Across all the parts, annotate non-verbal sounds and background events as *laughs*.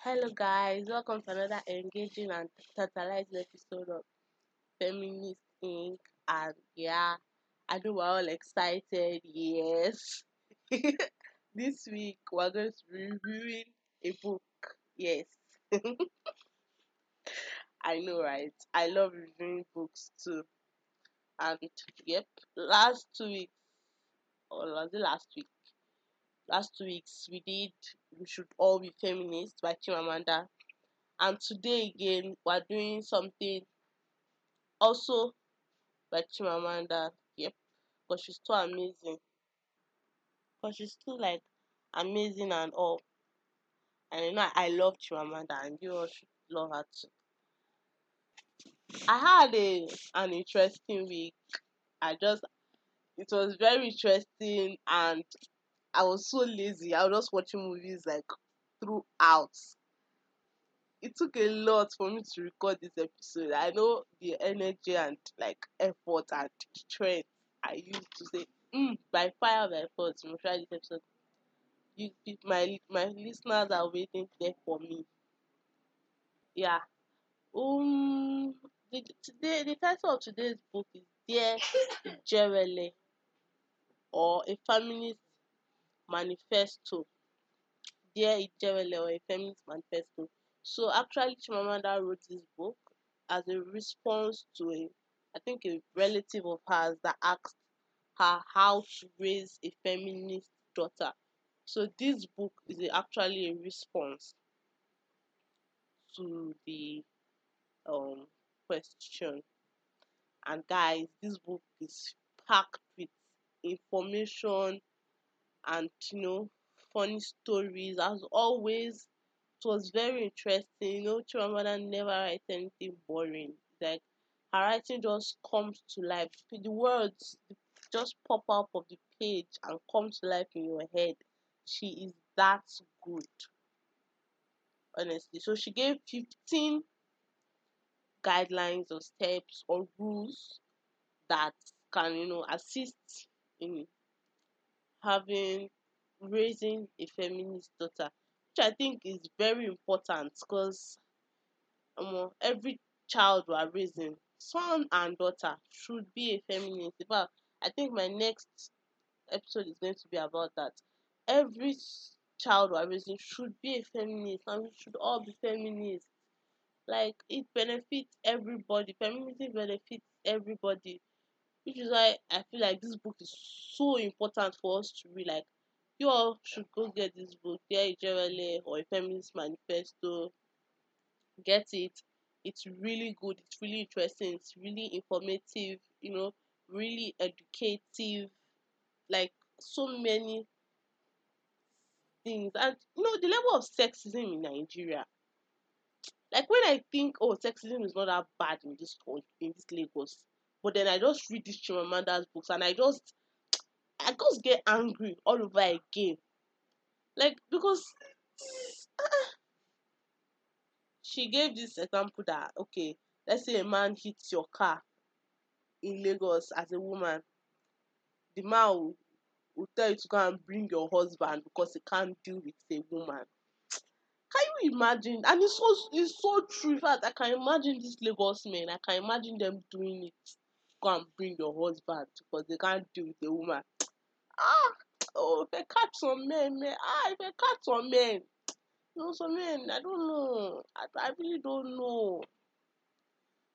Hello, guys. Welcome to another engaging and tantalizing episode of Feminist Inc. And yeah, I know we're all excited. Yes. *laughs* this week, we're going to be reviewing a book. Yes. *laughs* I know, right? I love reviewing books too. And yep, last two weeks, or was it last week? Last two weeks, we did We Should All Be Feminists by Chimamanda. And today again, we're doing something also by Chimamanda. Yep, because she's too amazing. Because she's too like amazing and all. And you know, I love Chimamanda, and you all should love her too. I had a an interesting week. I just it was very interesting and I was so lazy. I was just watching movies like throughout. It took a lot for me to record this episode. I know the energy and like effort and strength I used to say, mm, by fire by force, try this episode. You, my my listeners are waiting there for me. Yeah. Um. The, today the title of today's book is Dear Ijeawele or a feminist manifesto. Dear Ijeawele or a feminist manifesto. So actually Chimamanda wrote this book as a response to a I think a relative of hers that asked her how to raise a feminist daughter. So this book is actually a response to the um question. And guys, this book is packed with information and you know funny stories as always it was very interesting. You know Chimamanda never writes anything boring. Like her writing just comes to life. The words just pop out of the page and come to life in your head. She is that good honestly. So she gave 15 guidelines or steps or rules that can you know assist in having raising a feminist daughter, which I think is very important because um, every child we are raising, son and daughter, should be a feminist. But I think my next episode is going to be about that. Every child we are raising should be a feminist, and we should all be feminists. Like it benefits everybody. Feminism benefits everybody, which is why I feel like this book is so important for us to read. Like you all should go get this book, Dear Ijeawele or a Feminist Manifesto. Get it. It's really good. It's really interesting. It's really informative. You know, really educative. Like so many things, and you know the level of sexism in Nigeria. Like when I think, oh, sexism is not that bad in this country, in this Lagos, but then I just read these Chimamanda's books and I just *tsk* I just get angry all over again. Like because *sighs* she gave this example that okay, let's say a man hits your car in Lagos as a woman, the man will, will tell you to go and bring your husband because he can't deal with a woman. *tsk* Can you imagine? And it's so it's so true. Fact, I can imagine these Lagos men. I can imagine them doing it. Go and bring your husband because they can't deal with a woman *tsk* ah, oh, if I catch some men, man, ah, if I catch some men, you know, some men, I don't know, I, I really don't know.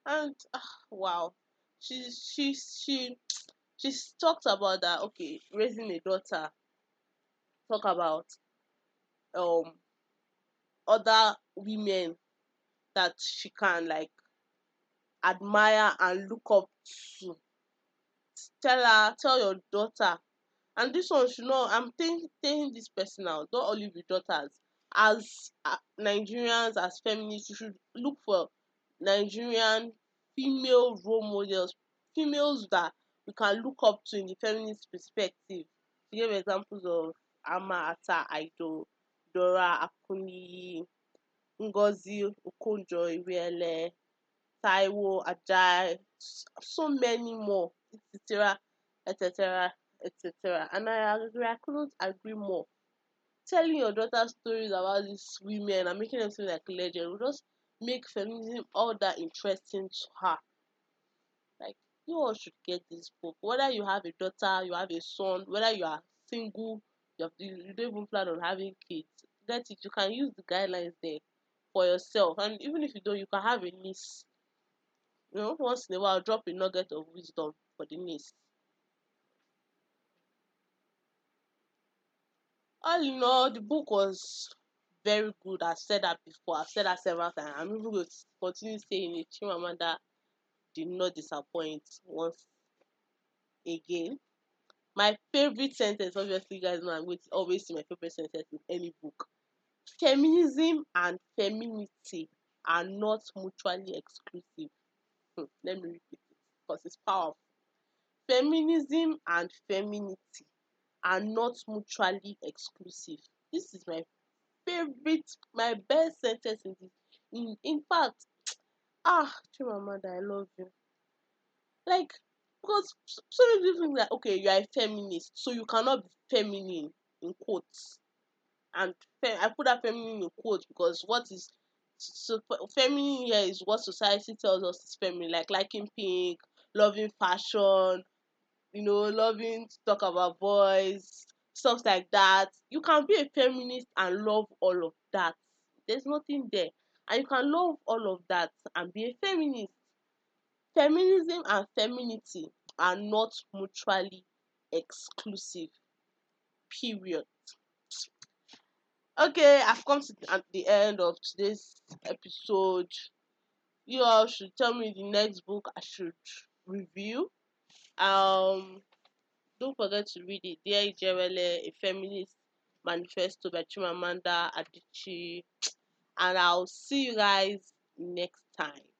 And ah, wow, she she she *tsk* she talked about that. Okay, raising a daughter. Talk about um other women that she can like admire and look up to. Tell her, tell your daughter and this one should know i'm taking taking this personal not only with daughters as uh, nigerians as feminists you should look for nigerian female role models females that we can look up to in the feminist perspective to give examples of ama ata aido dora akuni ngozi okonjo iweele taiwo ajay so many more etc etc etc. And I, agree, I couldn't agree more. telling your daughter stories about these women and making them seem like legends will just make feminism all that interesting to her. Like you all should get this book. Whether you have a daughter, you have a son, whether you are single, you, have, you don't even plan on having kids, get it. You can use the guidelines there for yourself. And even if you don't, you can have a niece. You know, once in a while, drop a nugget of wisdom for the niece. All in all, the book was very good. I've said that before. I've said that several times. I'm even going to continue saying it. Chimamanda did not disappoint once again. My favorite sentence, obviously, guys know I'm going to always see my favorite sentence in any book. Feminism and femininity are not mutually exclusive. Hmm, let me repeat it because it's powerful. Feminism and femininity are not mutually exclusive. This is my favorite, my best sentence in this. In, in fact, *tsk* ah, Chimamanda, I love you. Like, because so many people think that okay, you are a feminist, so you cannot be feminine in quotes. And I put that feminine in quotes because what is so feminine here is what society tells us is feminine, like liking pink, loving fashion, you know, loving to talk about boys, stuff like that. You can be a feminist and love all of that. There's nothing there. And you can love all of that and be a feminist. Feminism and femininity are not mutually exclusive. Period. Okay, I've come to the end of today's episode. You all should tell me the next book I should review. Um, don't forget to read it. Dear Ijeawele, a feminist manifesto by Chimamanda Adichie. And I'll see you guys next time.